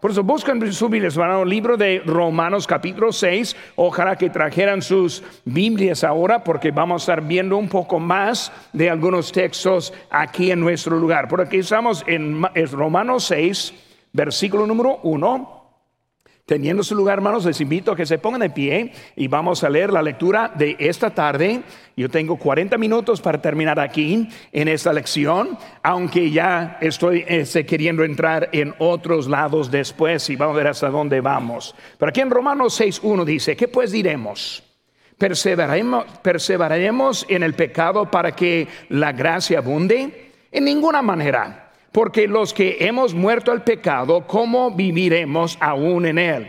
Por eso buscan su hermano, libro de Romanos capítulo 6. Ojalá que trajeran sus Biblias ahora porque vamos a estar viendo un poco más de algunos textos aquí en nuestro lugar. Por aquí estamos en Romanos 6, versículo número 1. Teniendo su lugar, hermanos, les invito a que se pongan de pie y vamos a leer la lectura de esta tarde. Yo tengo 40 minutos para terminar aquí en esta lección, aunque ya estoy este, queriendo entrar en otros lados después y vamos a ver hasta dónde vamos. Pero aquí en Romanos 6.1 dice, ¿qué pues diremos? ¿Perseveraremos, ¿Perseveraremos en el pecado para que la gracia abunde? En ninguna manera. Porque los que hemos muerto al pecado, ¿cómo viviremos aún en él?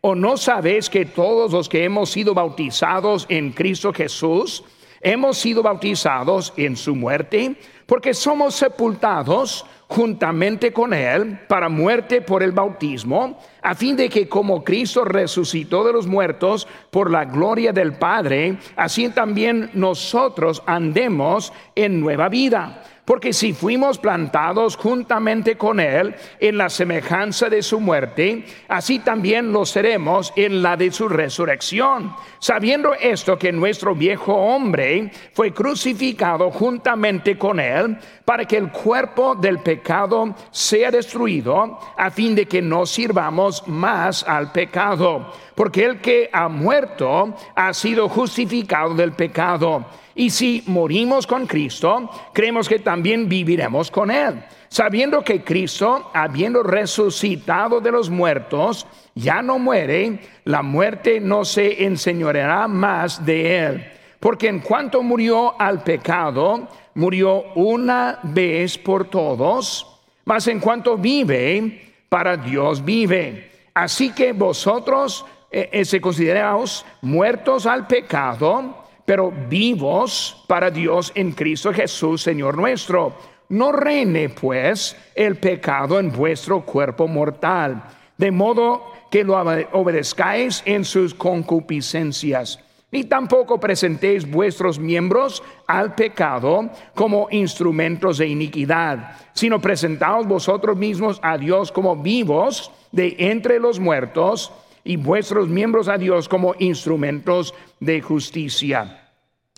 ¿O no sabéis que todos los que hemos sido bautizados en Cristo Jesús, hemos sido bautizados en su muerte? Porque somos sepultados juntamente con Él para muerte por el bautismo, a fin de que como Cristo resucitó de los muertos por la gloria del Padre, así también nosotros andemos en nueva vida. Porque si fuimos plantados juntamente con Él en la semejanza de su muerte, así también lo seremos en la de su resurrección. Sabiendo esto que nuestro viejo hombre fue crucificado juntamente con Él, para que el cuerpo del pecado sea destruido, a fin de que no sirvamos más al pecado. Porque el que ha muerto ha sido justificado del pecado. Y si morimos con Cristo, creemos que también viviremos con Él, sabiendo que Cristo, habiendo resucitado de los muertos, ya no muere, la muerte no se enseñoreará más de Él. Porque en cuanto murió al pecado, murió una vez por todos, mas en cuanto vive, para Dios vive. Así que vosotros eh, eh, se consideraos muertos al pecado, pero vivos para Dios en Cristo Jesús, Señor nuestro. No reine pues el pecado en vuestro cuerpo mortal, de modo que lo obedezcáis en sus concupiscencias. Ni tampoco presentéis vuestros miembros al pecado como instrumentos de iniquidad, sino presentaos vosotros mismos a Dios como vivos de entre los muertos y vuestros miembros a Dios como instrumentos de justicia.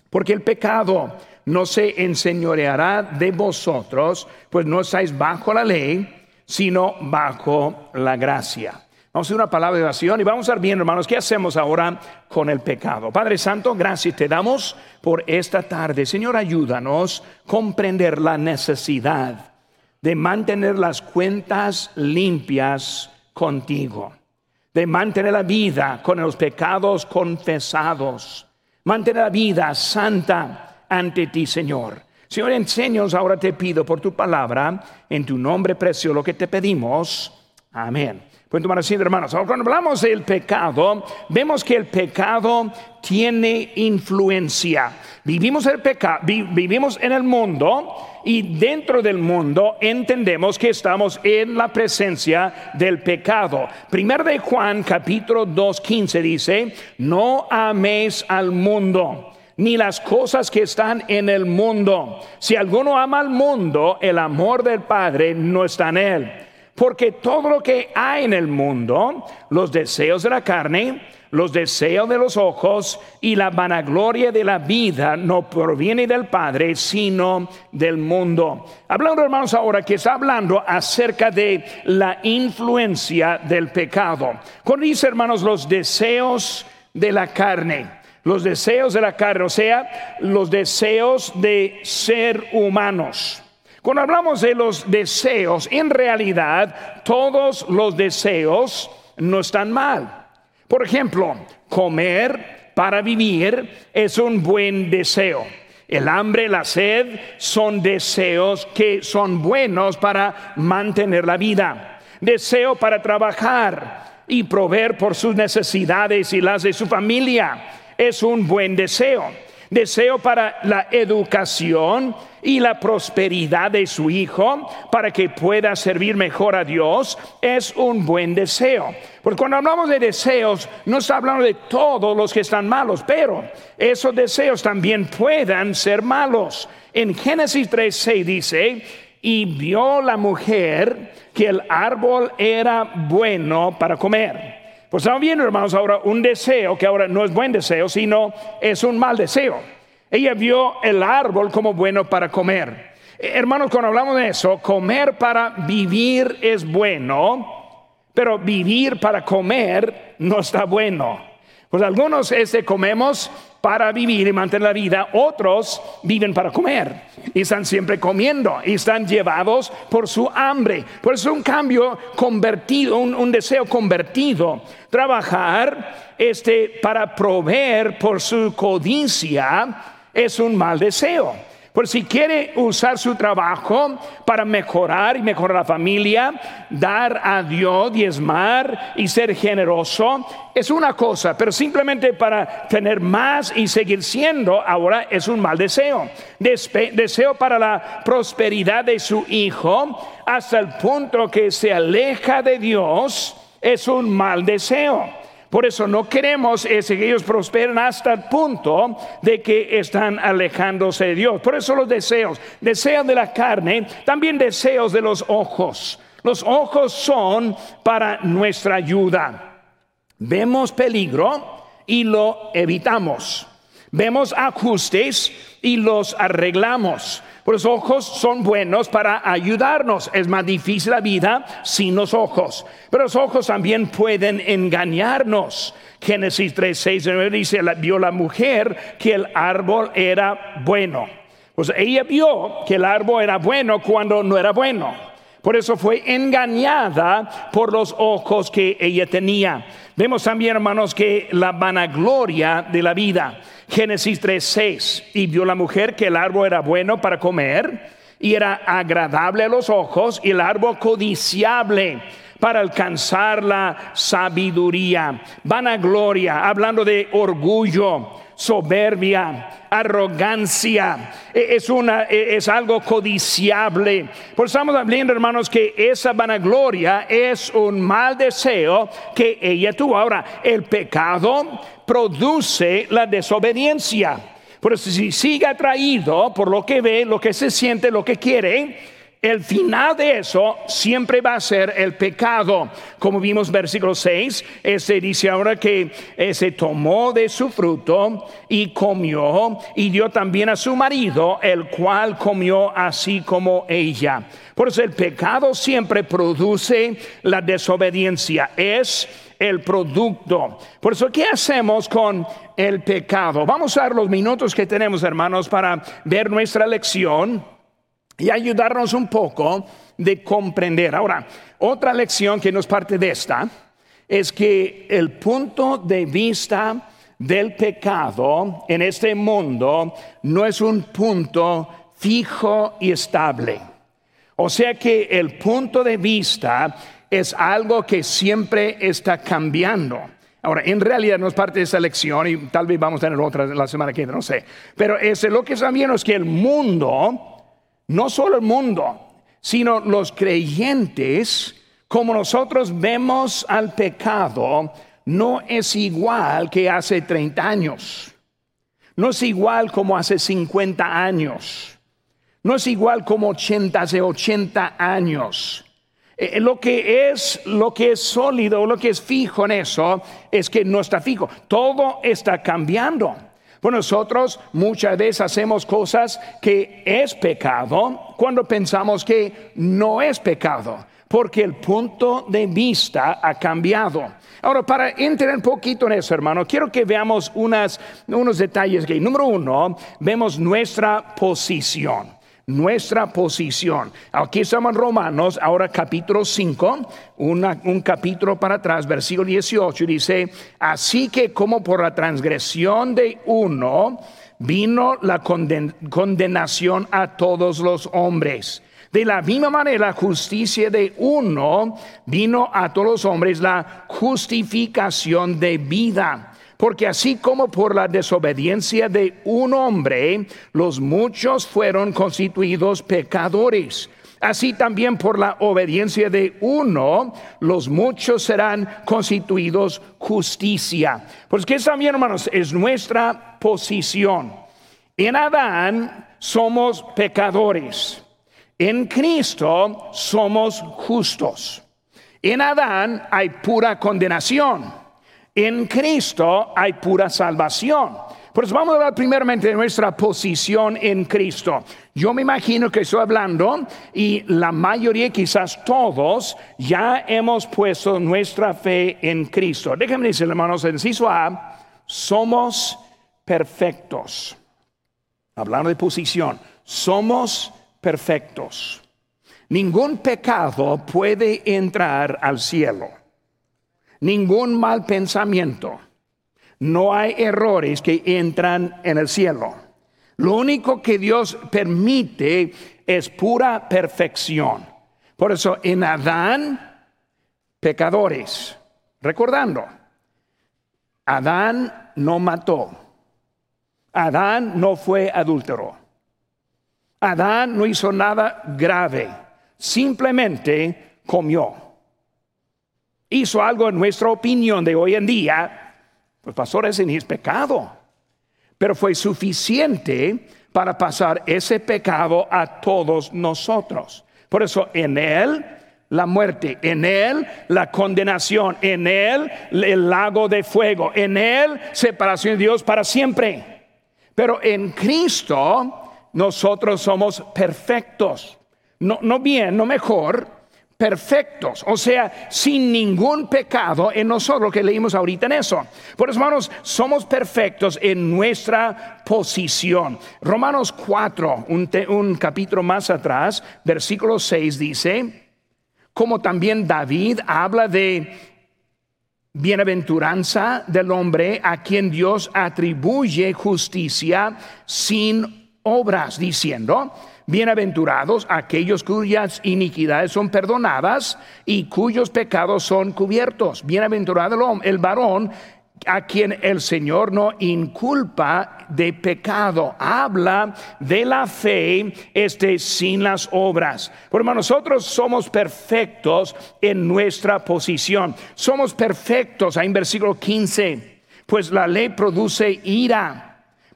Porque el pecado no se enseñoreará de vosotros, pues no estáis bajo la ley, sino bajo la gracia. Vamos a hacer una palabra de oración y vamos a ver bien, hermanos, ¿qué hacemos ahora con el pecado? Padre Santo, gracias te damos por esta tarde. Señor, ayúdanos a comprender la necesidad de mantener las cuentas limpias contigo de mantener la vida con los pecados confesados, mantener la vida santa ante ti, Señor. Señor, enséñanos ahora te pido por tu palabra, en tu nombre precioso, lo que te pedimos. Amén. Pueden tomar asiento, hermanos. Ahora, cuando hablamos del pecado, vemos que el pecado tiene influencia. Vivimos, el vivimos en el mundo y dentro del mundo entendemos que estamos en la presencia del pecado. Primero de Juan, capítulo 2, 15 dice: No améis al mundo ni las cosas que están en el mundo. Si alguno ama al mundo, el amor del Padre no está en él. Porque todo lo que hay en el mundo, los deseos de la carne, los deseos de los ojos y la vanagloria de la vida no proviene del Padre, sino del mundo. Hablando, hermanos, ahora que está hablando acerca de la influencia del pecado. Cuando dice, hermanos, los deseos de la carne, los deseos de la carne, o sea, los deseos de ser humanos. Cuando hablamos de los deseos, en realidad todos los deseos no están mal. Por ejemplo, comer para vivir es un buen deseo. El hambre, la sed son deseos que son buenos para mantener la vida. Deseo para trabajar y proveer por sus necesidades y las de su familia es un buen deseo deseo para la educación y la prosperidad de su hijo para que pueda servir mejor a Dios es un buen deseo. Porque cuando hablamos de deseos, no está hablando de todos los que están malos, pero esos deseos también puedan ser malos. En Génesis 3:6 dice, y vio la mujer que el árbol era bueno para comer. Pues estamos viendo, hermanos, ahora un deseo que ahora no es buen deseo, sino es un mal deseo. Ella vio el árbol como bueno para comer. Eh, hermanos, cuando hablamos de eso, comer para vivir es bueno, pero vivir para comer no está bueno. Pues algunos este, comemos para vivir y mantener la vida, otros viven para comer y están siempre comiendo y están llevados por su hambre. Por eso un cambio convertido, un, deseo convertido, trabajar este, para proveer por su codicia es un mal deseo. Por si quiere usar su trabajo para mejorar y mejorar la familia, dar a Dios, diezmar y ser generoso, es una cosa, pero simplemente para tener más y seguir siendo, ahora es un mal deseo. deseo para la prosperidad de su hijo hasta el punto que se aleja de Dios, es un mal deseo. Por eso no queremos que ellos prosperen hasta el punto de que están alejándose de Dios. Por eso los deseos, deseos de la carne, también deseos de los ojos. Los ojos son para nuestra ayuda. Vemos peligro y lo evitamos. Vemos ajustes y los arreglamos. Los ojos son buenos para ayudarnos. Es más difícil la vida sin los ojos. Pero los ojos también pueden engañarnos. Génesis 3, 6, 9 dice, vio la mujer que el árbol era bueno. Pues ella vio que el árbol era bueno cuando no era bueno. Por eso fue engañada por los ojos que ella tenía. Vemos también, hermanos, que la vanagloria de la vida. Génesis 3:6. Y vio la mujer que el árbol era bueno para comer y era agradable a los ojos y el árbol codiciable para alcanzar la sabiduría. Vanagloria, hablando de orgullo, soberbia, arrogancia, e, es, una, e, es algo codiciable. Por eso estamos hablando, hermanos, que esa vanagloria es un mal deseo que ella tuvo. Ahora, el pecado produce la desobediencia. Por eso si sigue atraído por lo que ve, lo que se siente, lo que quiere, el final de eso siempre va a ser el pecado. Como vimos versículo 6, se dice ahora que se tomó de su fruto y comió y dio también a su marido, el cual comió así como ella. Por eso el pecado siempre produce la desobediencia. Es el producto. Por eso, ¿qué hacemos con el pecado? Vamos a dar los minutos que tenemos, hermanos, para ver nuestra lección y ayudarnos un poco de comprender. Ahora, otra lección que nos parte de esta es que el punto de vista del pecado en este mundo no es un punto fijo y estable. O sea que el punto de vista es algo que siempre está cambiando. Ahora, en realidad no es parte de esa lección y tal vez vamos a tener otra la semana que viene, no sé. Pero es lo que sabemos es que el mundo no solo el mundo, sino los creyentes, como nosotros vemos al pecado, no es igual que hace 30 años. No es igual como hace 50 años. No es igual como 80 hace 80 años. Eh, eh, lo que es lo que es sólido, lo que es fijo en eso es que no está fijo. Todo está cambiando. Pues nosotros muchas veces hacemos cosas que es pecado cuando pensamos que no es pecado, porque el punto de vista ha cambiado. Ahora, para entrar un poquito en eso, hermano, quiero que veamos unas, unos detalles que, número uno, vemos nuestra posición nuestra posición. Aquí estamos en Romanos, ahora capítulo 5, un capítulo para atrás, versículo 18, dice, así que como por la transgresión de uno vino la condenación a todos los hombres. De la misma manera, la justicia de uno vino a todos los hombres, la justificación de vida. Porque así como por la desobediencia de un hombre, los muchos fueron constituidos pecadores. Así también por la obediencia de uno, los muchos serán constituidos justicia. Pues que también, hermanos, es nuestra posición. En Adán somos pecadores. En Cristo somos justos. En Adán hay pura condenación. En Cristo hay pura salvación. Pues vamos a hablar primeramente de nuestra posición en Cristo. Yo me imagino que estoy hablando y la mayoría, quizás todos, ya hemos puesto nuestra fe en Cristo. Déjenme decir, hermanos, en inciso A, somos perfectos. Hablando de posición, somos perfectos. Ningún pecado puede entrar al cielo. Ningún mal pensamiento no hay errores que entran en el cielo. Lo único que Dios permite es pura perfección. Por eso en Adán, pecadores. Recordando, Adán no mató. Adán no fue adúltero. Adán no hizo nada grave. Simplemente comió. Hizo algo en nuestra opinión de hoy en día pues pastor, ese es pecado. Pero fue suficiente para pasar ese pecado a todos nosotros. Por eso en Él la muerte, en Él la condenación, en Él el lago de fuego, en Él separación de Dios para siempre. Pero en Cristo nosotros somos perfectos. No, no bien, no mejor, perfectos, o sea, sin ningún pecado en nosotros, que leímos ahorita en eso. Por eso, hermanos, somos perfectos en nuestra posición. Romanos 4, un, un capítulo más atrás, versículo 6 dice, como también David habla de bienaventuranza del hombre a quien Dios atribuye justicia sin obras, diciendo, Bienaventurados aquellos cuyas iniquidades son perdonadas y cuyos pecados son cubiertos. Bienaventurado el varón a quien el Señor no inculpa de pecado. Habla de la fe este, sin las obras. Por nosotros somos perfectos en nuestra posición. Somos perfectos, ahí en versículo 15, pues la ley produce ira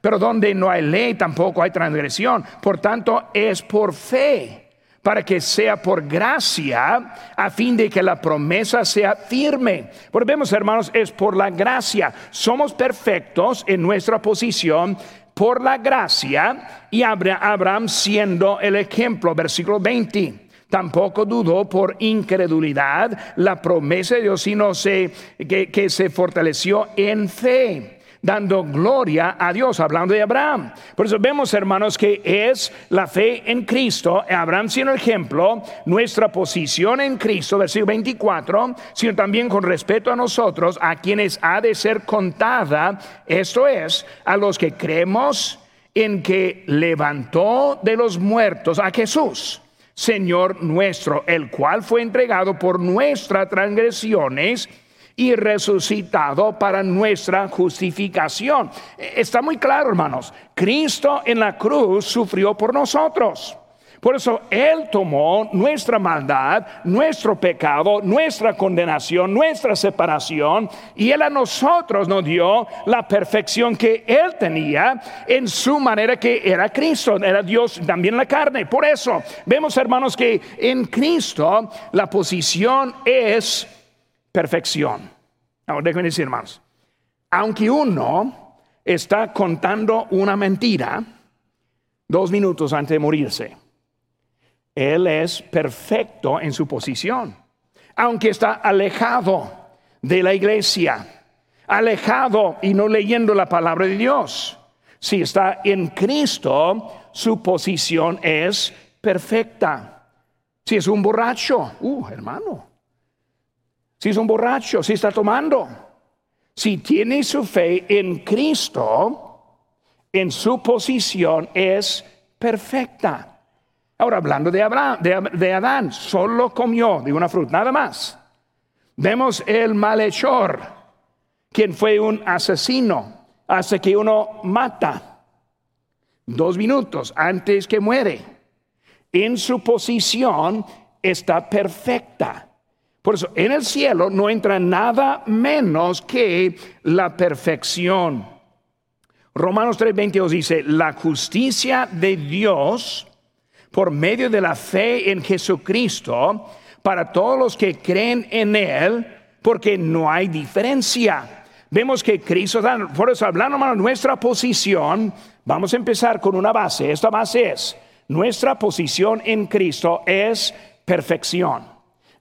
pero donde no hay ley tampoco hay transgresión. Por tanto, es por fe, para que sea por gracia, a fin de que la promesa sea firme. Porque vemos, hermanos, es por la gracia. Somos perfectos en nuestra posición por la gracia y Abraham siendo el ejemplo, versículo 20 tampoco dudó por incredulidad la promesa de Dios, sino se, que, que se fortaleció en fe dando gloria a Dios, hablando de Abraham. Por eso vemos, hermanos, que es la fe en Cristo, Abraham siendo ejemplo, nuestra posición en Cristo, versículo 24, sino también con respeto a nosotros, a quienes ha de ser contada, esto es, a los que creemos en que levantó de los muertos a Jesús. Señor nuestro, el cual fue entregado por nuestras transgresiones y resucitado para nuestra justificación. Está muy claro, hermanos. Cristo en la cruz sufrió por nosotros. Por eso Él tomó nuestra maldad, nuestro pecado, nuestra condenación, nuestra separación, y Él a nosotros nos dio la perfección que Él tenía en su manera que era Cristo, era Dios también la carne. Por eso vemos, hermanos, que en Cristo la posición es perfección. Ahora déjenme decir, hermanos, aunque uno está contando una mentira dos minutos antes de morirse, él es perfecto en su posición. Aunque está alejado de la iglesia, alejado y no leyendo la palabra de Dios. Si está en Cristo, su posición es perfecta. Si es un borracho, uh, hermano, si es un borracho, si está tomando, si tiene su fe en Cristo, en su posición es perfecta. Ahora, hablando de, Abraham, de, Adán, solo comió de una fruta, nada más. Vemos el malhechor, quien fue un asesino, hace que uno mata dos minutos antes que muere. En su posición está perfecta. Por eso, en el cielo no entra nada menos que la perfección. Romanos 3:22 dice, la justicia de Dios por medio de la fe en Jesucristo para todos los que creen en Él, porque no hay diferencia. Vemos que Cristo, por eso hablando de nuestra posición, vamos a empezar con una base. Esta base es, nuestra posición en Cristo es perfección.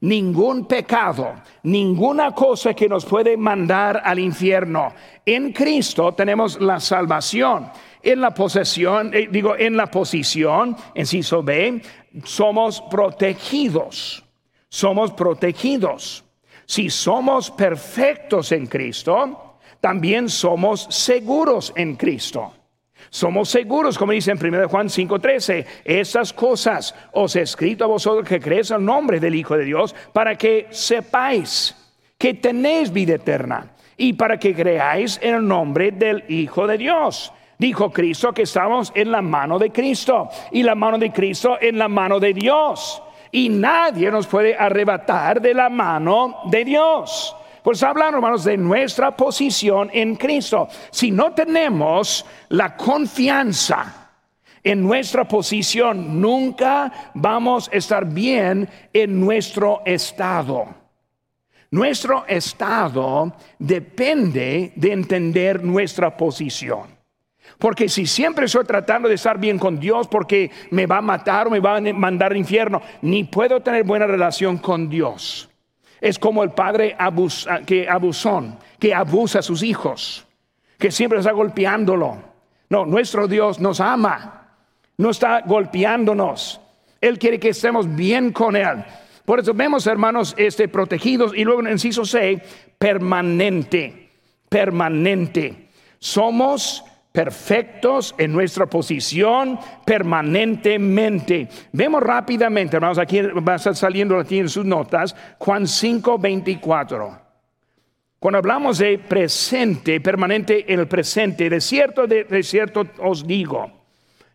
Ningún pecado, ninguna cosa que nos puede mandar al infierno. En Cristo tenemos la salvación. En la posesión, eh, digo, en la posición, en inciso B, somos protegidos. Somos protegidos. Si somos perfectos en Cristo, también somos seguros en Cristo. Somos seguros, como dice en 1 Juan 5:13, estas cosas os he escrito a vosotros que creéis el nombre del Hijo de Dios, para que sepáis que tenéis vida eterna y para que creáis en el nombre del Hijo de Dios. Dijo Cristo que estamos en la mano de Cristo y la mano de Cristo en la mano de Dios. Y nadie nos puede arrebatar de la mano de Dios. Pues hablan, hermanos, de nuestra posición en Cristo. Si no tenemos la confianza en nuestra posición, nunca vamos a estar bien en nuestro estado. Nuestro estado depende de entender nuestra posición. Porque si siempre estoy tratando de estar bien con Dios porque me va a matar o me va a mandar al infierno, ni puedo tener buena relación con Dios. Es como el padre que abusón, que abusa a sus hijos, que siempre está golpeándolo. No, nuestro Dios nos ama, no está golpeándonos. Él quiere que estemos bien con Él. Por eso vemos, hermanos, este, protegidos y luego en inciso C, permanente, permanente. Somos perfectos en nuestra posición permanentemente. Vemos rápidamente, hermanos, aquí va a estar saliendo aquí en sus notas, Juan 5, 24. Cuando hablamos de presente, permanente en el presente, de cierto, de cierto os digo,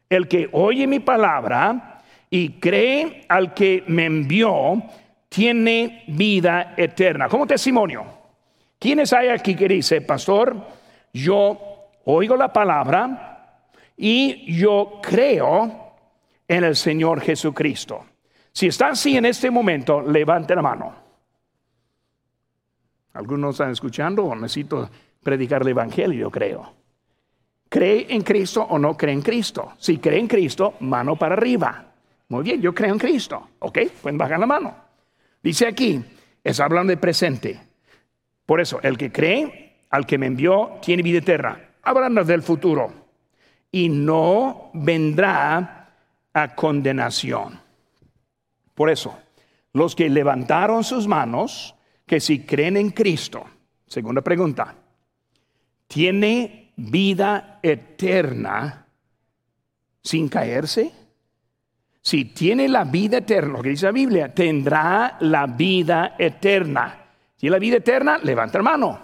el que oye mi palabra y cree al que me envió, tiene vida eterna. Como testimonio, ¿quiénes hay aquí que dice, pastor, yo oigo la palabra y yo creo en el Señor Jesucristo. Si está así en este momento, levante la mano. Algunos están escuchando o necesito predicar el Evangelio, yo creo. ¿Cree en Cristo o no cree en Cristo? Si cree en Cristo, mano para arriba. Muy bien, yo creo en Cristo. Ok, pueden bajar la mano. Dice aquí, es hablando de presente. Por eso, el que cree al que me envió tiene vida eterna hablando del futuro, y no vendrá a condenación. Por eso, los que levantaron sus manos, que si creen en Cristo, segunda pregunta, ¿tiene vida eterna sin caerse? Si tiene la vida eterna, lo que dice la Biblia, tendrá la vida eterna. ¿Tiene la vida eterna? Levanta la mano.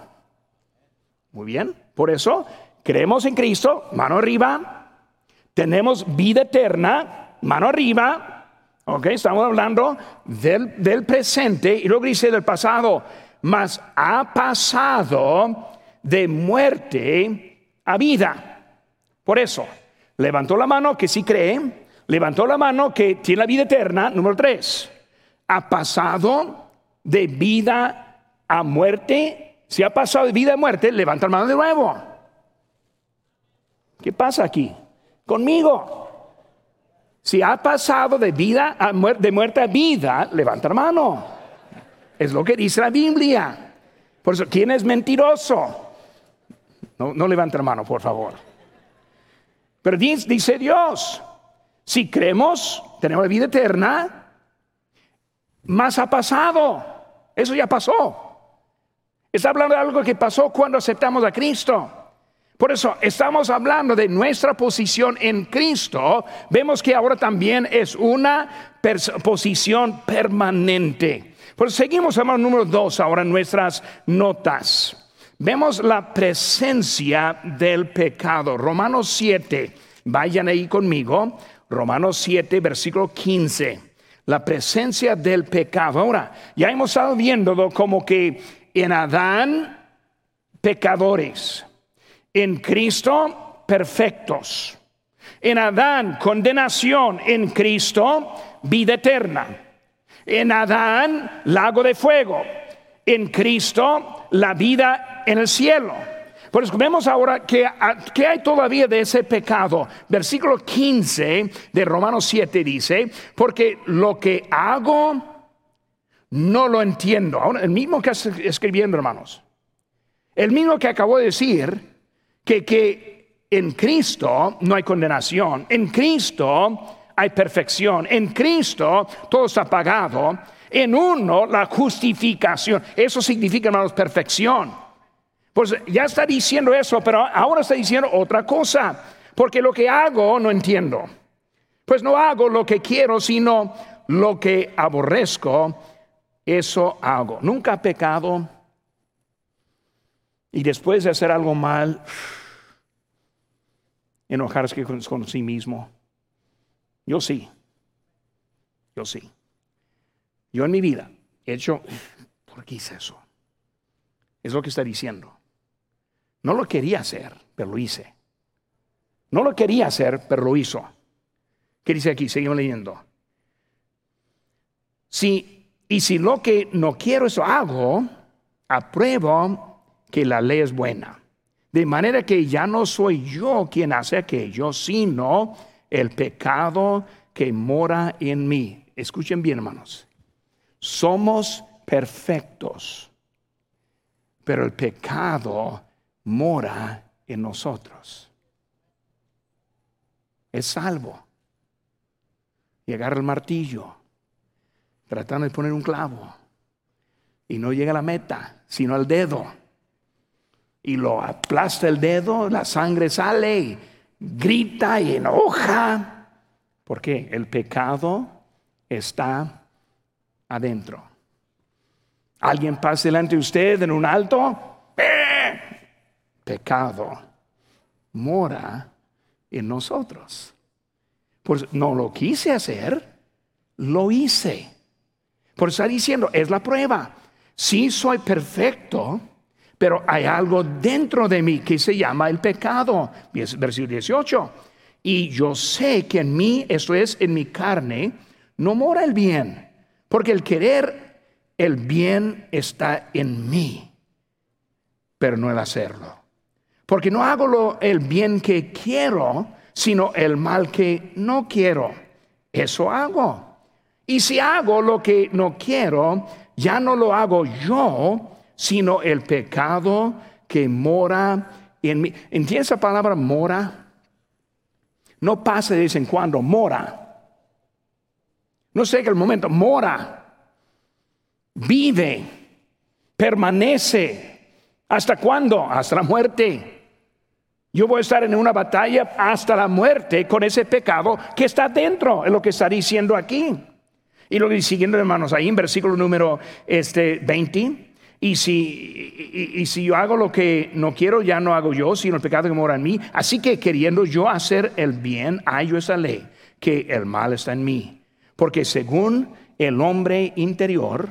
Muy bien. Por eso, Creemos en Cristo, mano arriba. Tenemos vida eterna, mano arriba. Ok, estamos hablando del, del presente y luego dice del pasado, mas ha pasado de muerte a vida. Por eso, levantó la mano que sí cree, levantó la mano que tiene la vida eterna, número tres. Ha pasado de vida a muerte. Si ha pasado de vida a muerte, levanta la mano de nuevo. ¿Qué pasa aquí? Conmigo. Si ha pasado de vida a de muerte a vida, levanta la mano. Es lo que dice la Biblia. Por eso, ¿quién es mentiroso? No, no levanta la mano, por favor. Pero dice, dice Dios, si creemos, tenemos la vida eterna, más ha pasado. Eso ya pasó. Está hablando de algo que pasó cuando aceptamos a Cristo. Por eso estamos hablando de nuestra posición en Cristo. Vemos que ahora también es una posición permanente. Por seguimos, hermano, número dos, ahora nuestras notas. Vemos la presencia del pecado. Romanos 7, vayan ahí conmigo. Romanos 7, versículo 15. La presencia del pecado. Ahora, ya hemos estado viendo como que en Adán, pecadores en Cristo perfectos. En Adán, condenación. En Cristo, vida eterna. En Adán, lago de fuego. En Cristo, la vida en el cielo. Por vemos ahora que, que, hay todavía de ese pecado. Versículo 15 de Romanos 7 dice, porque lo que hago no lo entiendo. Ahora, el mismo que escribiendo, hermanos. El mismo que acabó de decir que, que en Cristo no hay condenación. En Cristo hay perfección. En Cristo todo está pagado. En uno la justificación. Eso significa, hermanos, perfección. Pues ya está diciendo eso, pero ahora está diciendo otra cosa, porque lo que hago no entiendo. Pues no hago lo que quiero, sino lo que aborrezco, eso hago. Nunca pecado y después de hacer algo mal, enojarse con, sí mismo. Yo sí, yo sí. Yo en mi vida he hecho, ¿por qué hice eso? Es lo que está diciendo. No lo quería hacer, pero lo hice. No lo quería hacer, pero lo hizo. ¿Qué dice aquí? Seguimos leyendo. Si, y si lo que no quiero eso hago, apruebo que la ley es buena. De manera que ya no soy yo quien hace aquello, sino el pecado que mora en mí. Escuchen bien, hermanos. Somos perfectos, pero el pecado mora en nosotros. Es salvo. Agarra el martillo, tratando de poner un clavo. Y no llega a la meta, sino al dedo. Y lo aplasta el dedo, la sangre sale, y grita y enoja. Porque el pecado está adentro. Alguien pasa delante de usted en un alto, pecado mora en nosotros. Pues no lo quise hacer, lo hice. Por está diciendo, es la prueba. Sí soy perfecto, pero hay algo dentro de mí que se llama el pecado. Versículo 18. Y yo sé que en mí, esto es, en mi carne, no mora el bien. Porque el querer el bien está en mí, pero no el hacerlo. Porque no hago lo, el bien que quiero, sino el mal que no quiero. Eso hago. Y si hago lo que no quiero, ya no lo hago yo, sino el pecado que mora en mí. ¿Entiendes esa palabra mora? No pasa de vez en cuando, mora. No sé que el momento, mora. Vive, permanece. ¿Hasta cuándo? Hasta la muerte. Yo voy a estar en una batalla hasta la muerte con ese pecado que está dentro, es lo que está diciendo aquí. Y lo que siguiendo hermanos, ahí en versículo número este, 20, y si, y, si yo hago lo que no quiero, ya no hago yo, sino el pecado que mora en mí. Así que queriendo yo hacer el bien, hay esa ley, que el mal está en mí. Porque según el hombre interior,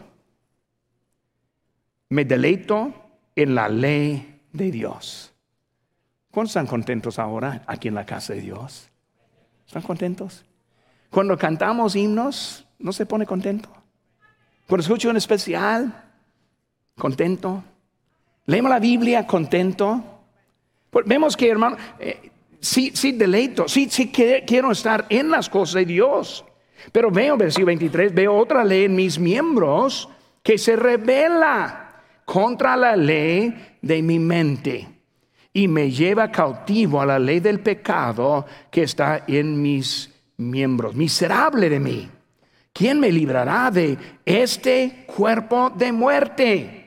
me deleito en la ley de Dios. ¿Cuántos están contentos ahora aquí en la casa de Dios? ¿Están contentos? Cuando cantamos himnos, ¿no se pone contento? Cuando escucho un especial, contento. Leemos la Biblia, contento. Vemos que, hermano, eh, sí, sí deleito, sí, sí quiero estar en las cosas de Dios. Pero veo, versículo 23, veo otra ley en mis miembros que se revela contra la ley de mi mente y me lleva cautivo a la ley del pecado que está en mis miembros. Miserable de mí. ¿Quién me librará de este cuerpo de muerte?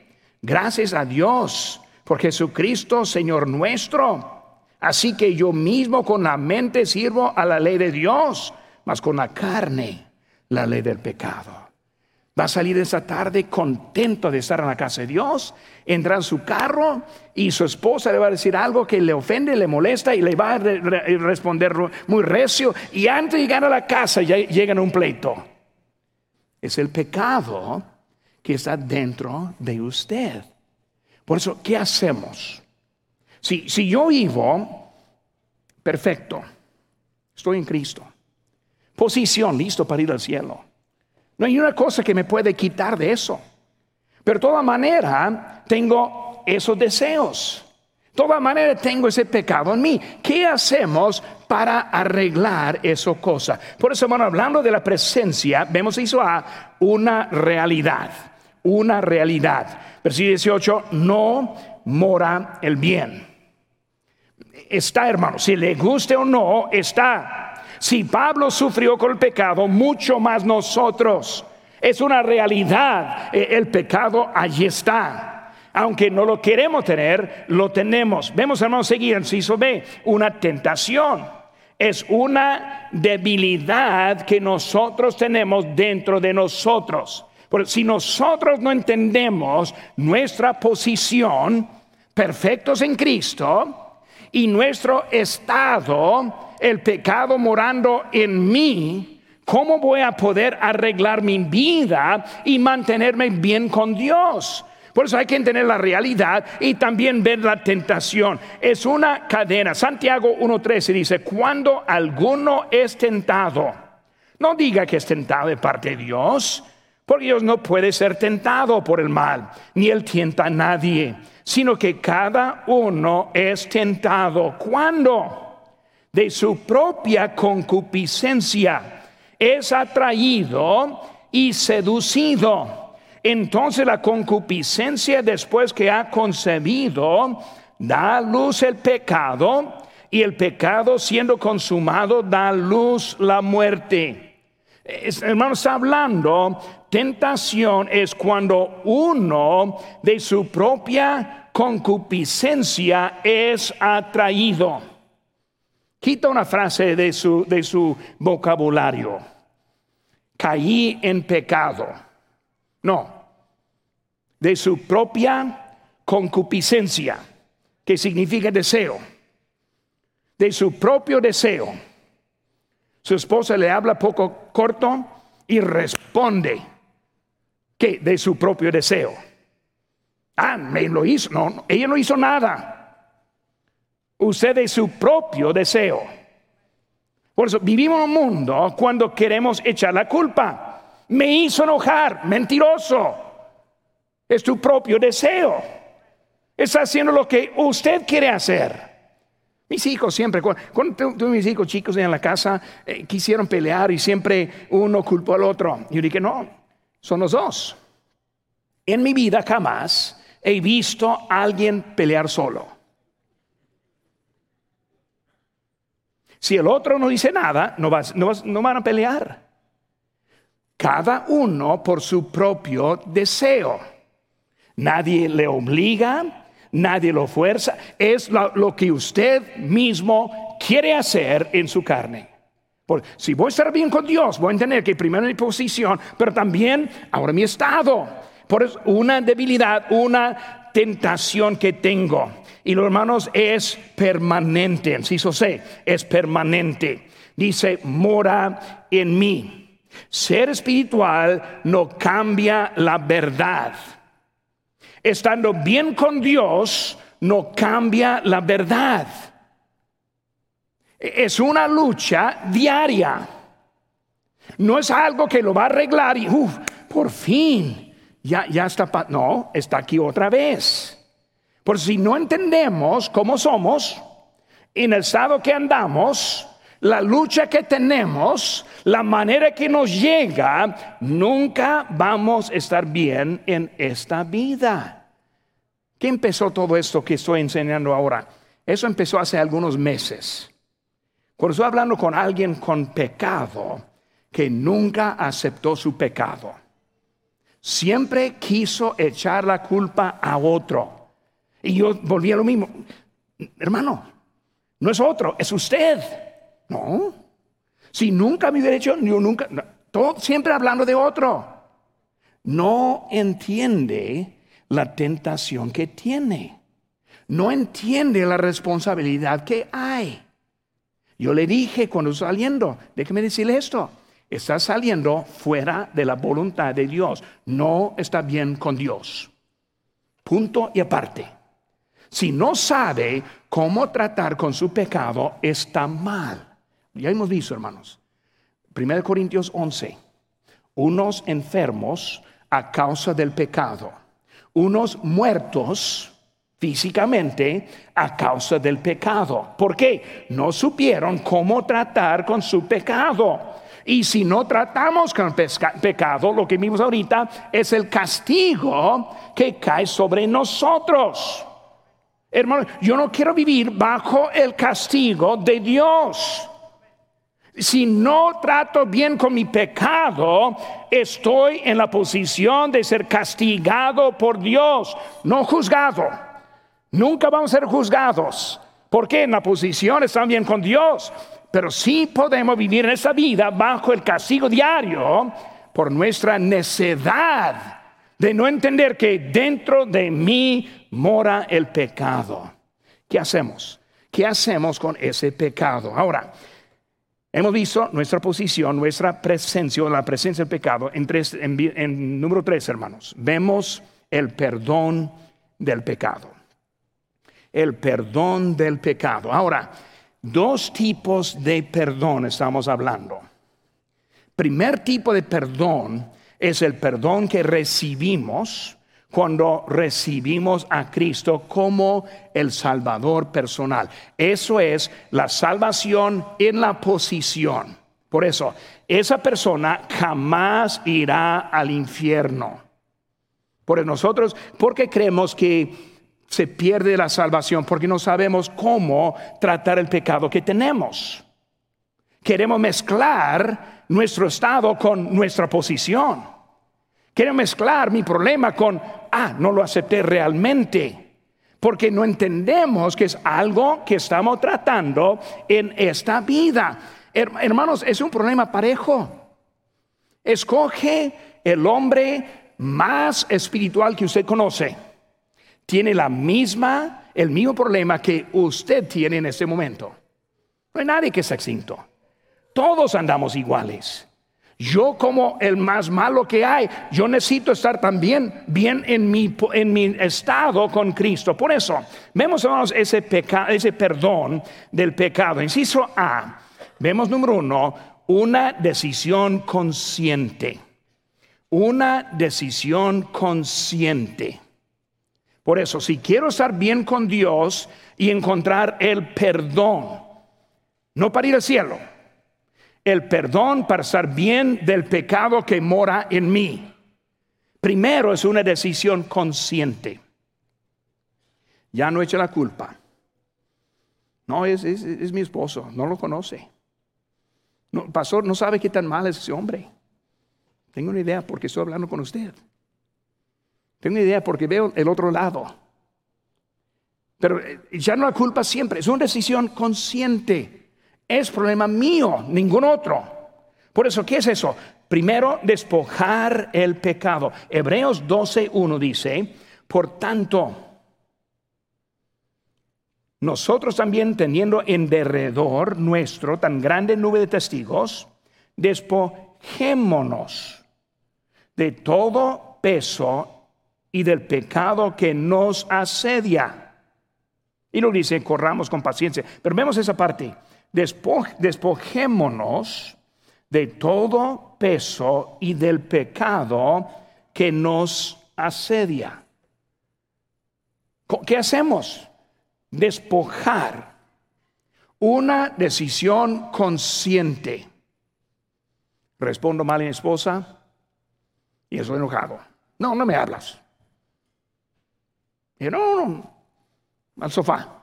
Gracias a Dios por Jesucristo, Señor nuestro. Así que yo mismo con la mente sirvo a la ley de Dios, mas con la carne la ley del pecado. Va a salir esa tarde contento de estar en la casa de Dios, entra en su carro y su esposa le va a decir algo que le ofende, le molesta y le va a responder muy recio. Y antes de llegar a la casa ya llegan a un pleito. Es el pecado que está dentro de usted. Por eso, ¿qué hacemos? Si, si yo vivo perfecto, Estoy en Cristo. Posición, listo para ir al cielo. No hay una cosa que me puede quitar de eso. Pero de toda manera tengo esos deseos. De toda manera tengo ese pecado en mí. ¿Qué hacemos para arreglar esa cosa? Por eso, bueno, hablando de la presencia, vemos eso a una realidad. Una realidad. Versículo 18, no mora el bien. Está, hermano, si le guste o no, está. Si Pablo sufrió con el pecado, mucho más nosotros. Es una realidad. Eh, el pecado allí está. Aunque no lo queremos tener, lo tenemos. Vemos, hermanos, seguir en Ciso B, una tentación. Es una debilidad que nosotros tenemos dentro de nosotros. Porque si nosotros no entendemos nuestra posición, perfectos en Cristo, y nuestro estado, el pecado morando en mí, ¿cómo voy a poder arreglar mi vida y mantenerme bien con Dios? Por eso hay que entender la realidad y también ver la tentación. Es una cadena. Santiago 1.13 dice, cuando alguno es tentado, no diga que es tentado de parte de Dios, porque Dios no puede ser tentado por el mal, ni él tienta a nadie, sino que cada uno es tentado. ¿Cuándo? De su propia concupiscencia es atraído y seducido. Entonces la concupiscencia después que ha concebido da a luz el pecado y el pecado siendo consumado da a luz la muerte. Hermano, está hablando, tentación es cuando uno de su propia concupiscencia es atraído. Quita una frase de su, de su vocabulario. Caí en pecado. No, de su propia concupiscencia, que significa deseo, de su propio deseo. Su esposa le habla poco corto y responde que de su propio deseo. Ah, me lo hizo. No, ella no hizo nada. Usted de su propio deseo. Por eso vivimos en un mundo cuando queremos echar la culpa me hizo enojar, mentiroso. Es tu propio deseo. Está haciendo lo que usted quiere hacer. Mis hijos siempre, cuando, tuve mis hijos chicos en la casa, eh, quisieron pelear y siempre uno culpó al otro. Yo dije, no, son los dos. En mi vida jamás he visto a alguien pelear solo. Si el otro no dice nada, no, no van a pelear cada uno por su propio deseo. Nadie le obliga, nadie lo fuerza, es lo, que usted mismo quiere hacer en su carne. Porque si voy a estar bien con Dios, voy a entender que primero mi posición, pero también ahora mi estado. Por una debilidad, una tentación que tengo. Y los hermanos es permanente, eso sé, es permanente. Dice, mora en mí. Ser espiritual no cambia la verdad. Estando bien con Dios no cambia la verdad. Es una lucha diaria. No es algo que lo va a arreglar y, uff, por fin, ya, ya está. No, está aquí otra vez. Por si no entendemos cómo somos, en el estado que andamos, la lucha que tenemos, la manera que nos llega, nunca vamos a estar bien en esta vida. ¿Qué empezó todo esto que estoy enseñando ahora? Eso empezó hace algunos meses. Cuando estoy hablando con alguien con pecado que nunca aceptó su pecado. Siempre quiso echar la culpa a otro. Y yo volví a lo mismo. Hermano, no es otro, es usted. No. Si nunca me hubiera hecho, yo nunca, todo, siempre hablando de otro. No entiende la tentación que tiene. No entiende la responsabilidad que hay. Yo le dije cuando saliendo, déjeme decirle esto, está saliendo fuera de la voluntad de Dios. No está bien con Dios. Punto y aparte. Si no sabe cómo tratar con su pecado, está mal Ya hemos visto, hermanos. 1 Corintios 11. Unos enfermos a causa del pecado. Unos muertos físicamente a causa del pecado. ¿Por qué? No supieron cómo tratar con su pecado. Y si no tratamos con pecado, lo que vimos ahorita es el castigo que cae sobre nosotros. Hermano, yo no quiero vivir bajo el castigo de Dios. Si no trato bien con mi pecado, estoy en la posición de ser castigado por Dios, no juzgado. Nunca vamos a ser juzgados. Porque en la posición están bien con Dios. Pero sí podemos vivir en esa vida bajo el castigo diario por nuestra necedad de no entender que dentro de mí mora el pecado. ¿Qué hacemos? ¿Qué hacemos con ese pecado? Ahora, hemos visto nuestra posición, nuestra presencia, la presencia del pecado en, en número tres, hermanos. Vemos el perdón del pecado el perdón del pecado. Ahora, dos tipos de perdón estamos hablando. Primer tipo de perdón es el perdón que recibimos cuando recibimos a Cristo como el Salvador personal. Eso es la salvación en la posición. Por eso, esa persona jamás irá al infierno. Por nosotros, porque creemos que se pierde la salvación porque no sabemos cómo tratar el pecado que tenemos. Queremos mezclar nuestro estado con nuestra posición. Queremos mezclar mi problema con, ah, no lo acepté realmente. Porque no entendemos que es algo que estamos tratando en esta vida. Hermanos, es un problema parejo. Escoge el hombre más espiritual que usted conoce tiene la misma, el mismo problema que usted tiene en este momento. No hay nadie que sea extinto. Todos andamos iguales. Yo como el más malo que hay, yo necesito estar también bien en mi, estado con Cristo. Por eso, vemos hermanos ese, ese perdón del pecado. Inciso A, vemos número uno, una decisión consciente. Una decisión consciente. Por eso, si quiero estar bien con Dios y encontrar el perdón, no para ir al cielo, el perdón para estar bien del pecado que mora en mí. Primero es una decisión consciente. Ya no echa la culpa. No, es, es, mi esposo, no lo conoce. No, pastor, no sabe qué tan mal es ese hombre. Tengo una idea porque estoy hablando con usted. Tengo una idea porque veo el otro lado. Pero eh, ya no la culpa siempre, es una decisión consciente. Es problema mío, ningún otro. Por eso, ¿qué es eso? Primero, despojar el pecado. Hebreos 12.1 dice, por tanto, nosotros también teniendo en derredor nuestro tan grande nube de testigos, despojémonos de todo peso y del pecado que nos asedia. Y lo dice, corramos con paciencia. Pero vemos esa parte. Despojémonos de todo peso y del pecado que nos asedia. ¿Qué hacemos? Despojar. Una decisión consciente. Respondo mal a mi esposa y estoy enojado. No, no me hablas. Y no, no, al sofá.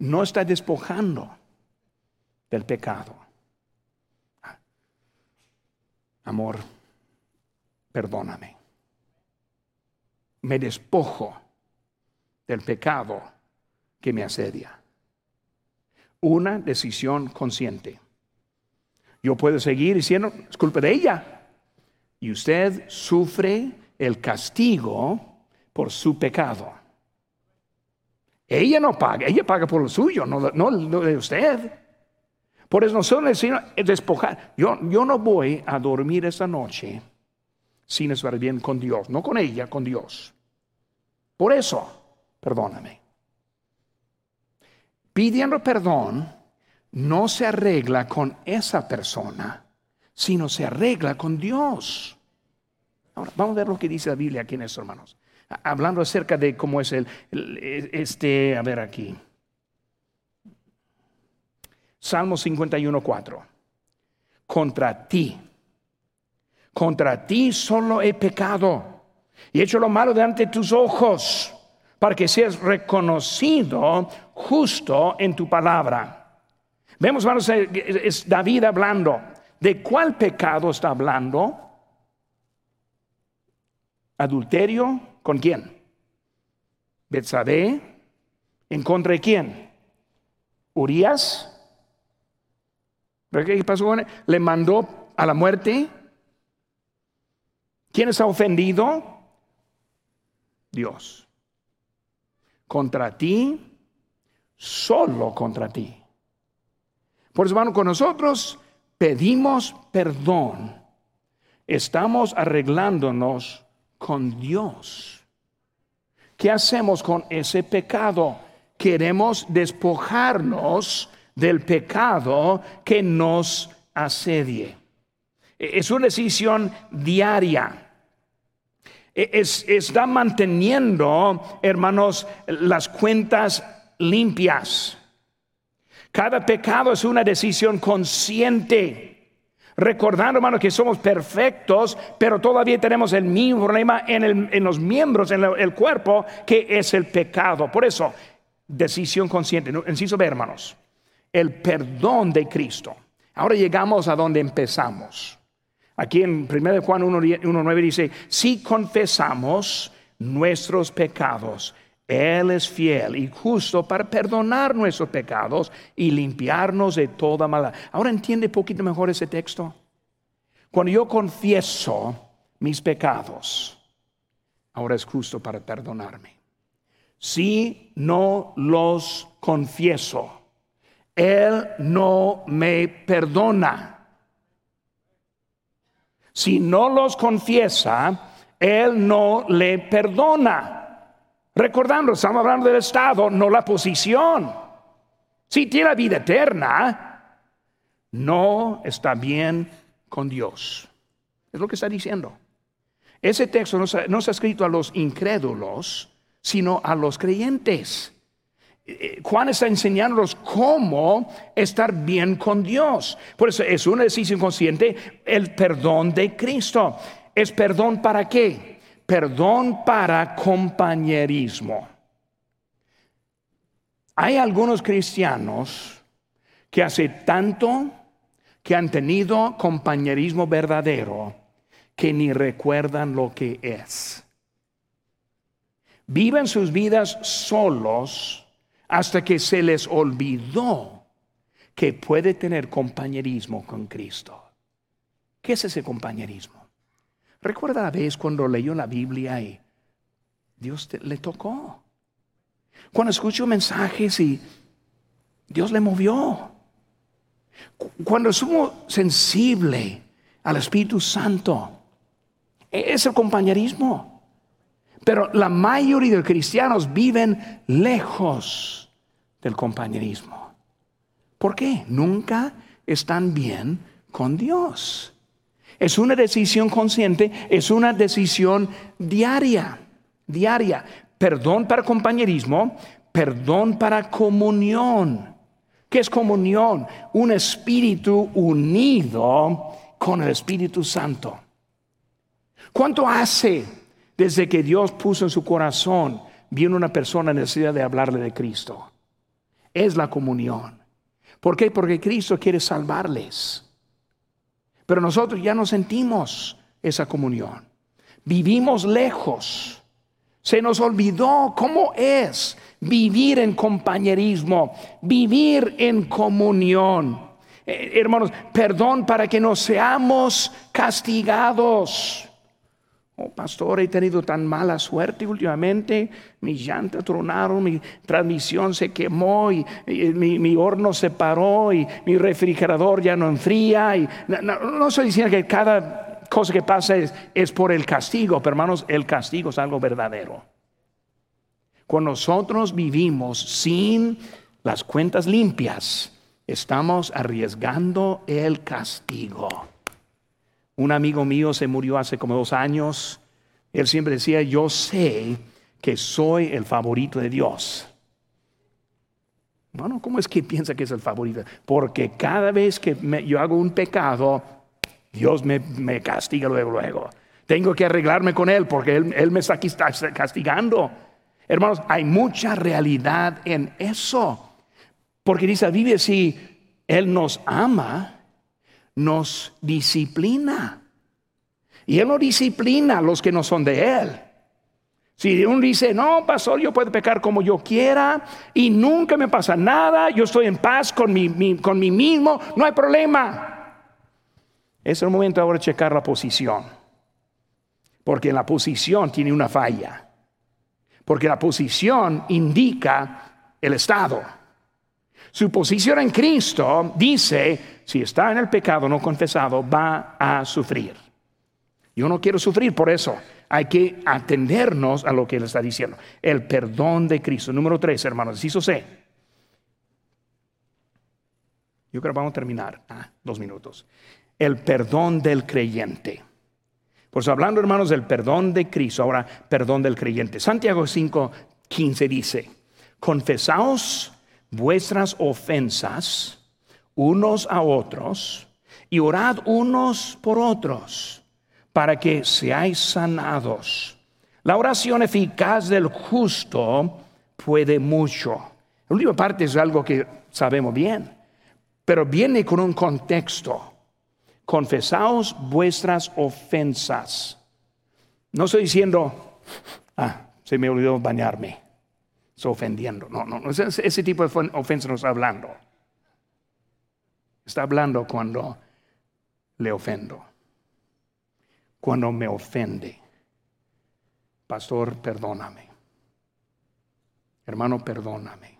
No está despojando del pecado. Amor, perdóname. Me despojo del pecado que me asedia. Una decisión consciente. Yo puedo seguir diciendo, es culpa de ella. Y usted sufre el castigo por su pecado. Ella no paga, ella paga por lo suyo, no, lo de usted. Por eso nosotros necesitamos despojar. Yo, yo no voy a dormir esta noche sin estar bien con Dios, no con ella, con Dios. Por eso, perdóname. pidiendo perdón no se arregla con esa persona, sino se arregla con Dios. Ahora, vamos a ver lo que dice la Biblia aquí en esto, hermanos. Hablando acerca de cómo es el, este, a ver aquí. Salmo 51, 4. Contra ti, contra ti solo he pecado y hecho lo malo delante de tus ojos, para que seas reconocido justo en tu palabra. Vemos, hermanos, es David hablando. ¿De cuál pecado está hablando? Adulterio, ¿con quién? Betsabé, ¿en contra de quién? Urias. ¿Qué pasó? Le mandó a la muerte. ¿Quién está ofendido? Dios. Contra ti, solo contra ti. Por eso, hermano, con nosotros pedimos perdón. Estamos arreglándonos con Dios. ¿Qué hacemos con ese pecado? Queremos despojarnos del pecado que nos asedie. Es una decisión diaria. Es, está manteniendo, hermanos, las cuentas limpias. Cada pecado es una decisión consciente. Recordando, hermano, que somos perfectos, pero todavía tenemos el mismo problema en, los miembros, en el, cuerpo, que es el pecado. Por eso, decisión consciente. Inciso B, hermanos, el perdón de Cristo. Ahora llegamos a donde empezamos. Aquí en 1 Juan 1.9 dice, si confesamos nuestros pecados, él es fiel y justo para perdonar nuestros pecados y limpiarnos de toda maldad. Ahora entiende un poquito mejor ese texto. Cuando yo confieso mis pecados, ahora es justo para perdonarme. Si no los confieso, Él no me perdona. Si no los confiesa, Él no le perdona. Recordando, estamos hablando del estado, no la posición. Si tiene vida eterna, no está bien con Dios. Es lo que está diciendo. Ese texto no se, ha escrito a los incrédulos, sino a los creyentes. Eh, eh, Juan está enseñándonos cómo estar bien con Dios. Por eso es una decisión consciente el perdón de Cristo. ¿Es perdón para qué? Perdón para compañerismo. Hay algunos cristianos que hace tanto que han tenido compañerismo verdadero que ni recuerdan lo que es. Viven sus vidas solos hasta que se les olvidó que puede tener compañerismo con Cristo. ¿Qué es ese compañerismo? Recuerda la vez cuando leyó la Biblia y Dios le tocó. Cuando escuchó mensajes y Dios le movió. Cuando estuvo sensible al Espíritu Santo. E-, es el compañerismo. Pero la mayoría de cristianos viven lejos del compañerismo. ¿Por qué? Nunca están bien con Dios. Es una decisión consciente, es una decisión diaria, diaria. Perdón para compañerismo, perdón para comunión. ¿Qué es comunión? Un espíritu unido con el Espíritu Santo. ¿Cuánto hace desde que Dios puso en su corazón, viene una persona necesidad de hablarle de Cristo? Es la comunión. ¿Por qué? Porque Cristo quiere salvarles. Pero nosotros ya no sentimos esa comunión. Vivimos lejos. Se nos olvidó cómo es vivir en compañerismo, vivir en comunión. Eh, hermanos, perdón para que no seamos castigados. Oh, pastor, he tenido tan mala suerte últimamente. Mi llanta tronaron, mi transmisión se quemó y, mi, horno se paró y mi refrigerador ya no enfría. Y, no, estoy diciendo que cada cosa que pasa es, es por el castigo, pero hermanos, el castigo es algo verdadero. Cuando nosotros vivimos sin las cuentas limpias, estamos arriesgando el castigo. Un amigo mío se murió hace como dos años. Él siempre decía, yo sé que soy el favorito de Dios. Bueno, ¿cómo es que piensa que es el favorito? Porque cada vez que yo hago un pecado, Dios me, castiga luego, luego. Tengo que arreglarme con Él porque Él, me está castigando. Hermanos, hay mucha realidad en eso. Porque dice, vive si Él nos ama, nos disciplina. Y Él no disciplina a los que no son de Él. Si uno dice, no, pastor, yo puedo pecar como yo quiera y nunca me pasa nada, yo estoy en paz con mí, con mí mismo, no hay problema. Es el momento ahora de checar la posición. Porque la posición tiene una falla. Porque la posición indica el estado. Su posición en Cristo dice, si está en el pecado no confesado, va a sufrir. Yo no quiero sufrir por eso. Hay que atendernos a lo que él está diciendo. El perdón de Cristo. Número tres, hermanos, eso sé. Yo creo que vamos a terminar. Ah, dos minutos. El perdón del creyente. Pues hablando, hermanos, del perdón de Cristo, ahora perdón del creyente. Santiago 5, 15 dice, confesaos vuestras ofensas unos a otros y orad unos por otros para que seáis sanados. La oración eficaz del justo puede mucho. La última parte es algo que sabemos bien, pero viene con un contexto. Confesaos vuestras ofensas. No estoy diciendo, ah, se me olvidó bañarme. Estoy ofendiendo. No, no, ese, ese tipo de ofensa no está hablando. Está hablando cuando le ofendo cuando me ofende. Pastor, perdóname. Hermano, perdóname.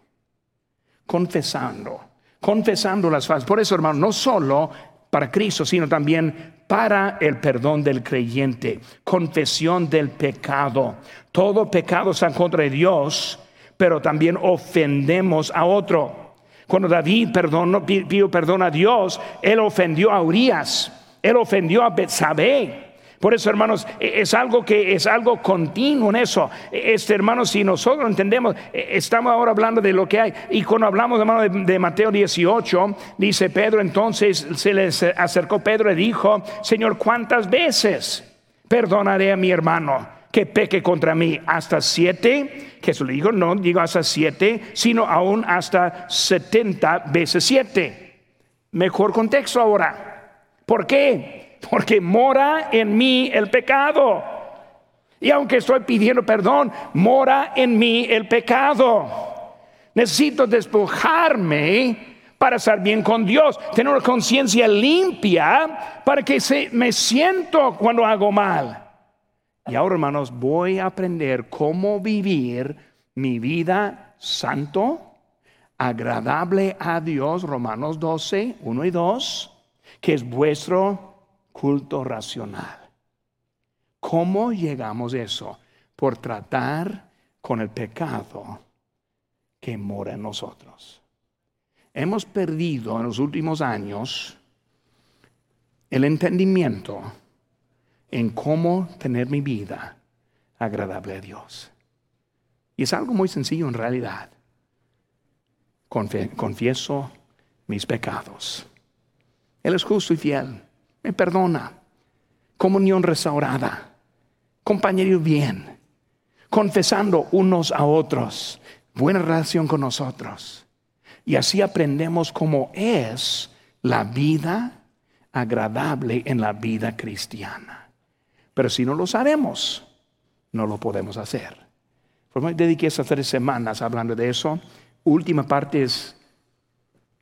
Confesando, confesando las faltas. Por eso, hermano, no solo para Cristo, sino también para el perdón del creyente, confesión del pecado. Todo pecado está en contra de Dios, pero también ofendemos a otro. Cuando David perdonó, pidió perdón a Dios, él ofendió a Urias, él ofendió a Betsabé. Por eso, hermanos, e, es algo que es algo continuo en eso. E, este, hermanos, si nosotros entendemos, e, estamos ahora hablando de lo que hay. Y cuando hablamos, hermano, de, de Mateo 18, dice Pedro, entonces se le acercó Pedro y dijo, Señor, ¿cuántas veces perdonaré a mi hermano? Que peque contra mí hasta siete. Jesús le dijo, no digo hasta siete, sino aún hasta setenta veces siete. Mejor contexto ahora. ¿Por qué? porque mora en mí el pecado. Y aunque estoy pidiendo perdón, mora en mí el pecado. Necesito despojarme para estar bien con Dios, tener una conciencia limpia para que se, me siento cuando hago mal. Y ahora, hermanos, voy a aprender cómo vivir mi vida santo, agradable a Dios, Romanos 12, 1 y 2, que es vuestro culto racional. ¿Cómo llegamos a eso? Por tratar con el pecado que mora en nosotros. Hemos perdido en los últimos años el entendimiento en cómo tener mi vida agradable a Dios. Y es algo muy sencillo en realidad. confieso mis pecados. Él es justo y fiel me perdona. Comunión restaurada, compañería bien, confesando unos a otros, buena relación con nosotros. Y así aprendemos cómo es la vida agradable en la vida cristiana. Pero si no lo sabemos, no lo podemos hacer. Me dediqué esas tres semanas hablando de eso. Última parte es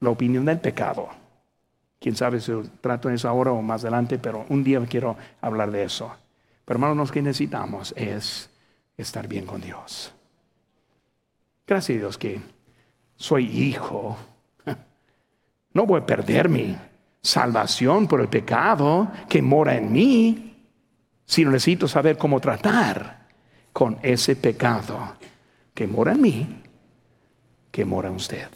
la opinión del pecado. Quién sabe si trato eso ahora o más adelante, pero un día quiero hablar de eso. Pero hermanos, lo que necesitamos es estar bien con Dios. Gracias a Dios que soy hijo. No voy a perder mi salvación por el pecado que mora en mí, sino necesito saber cómo tratar con ese pecado que mora en mí, que mora en usted.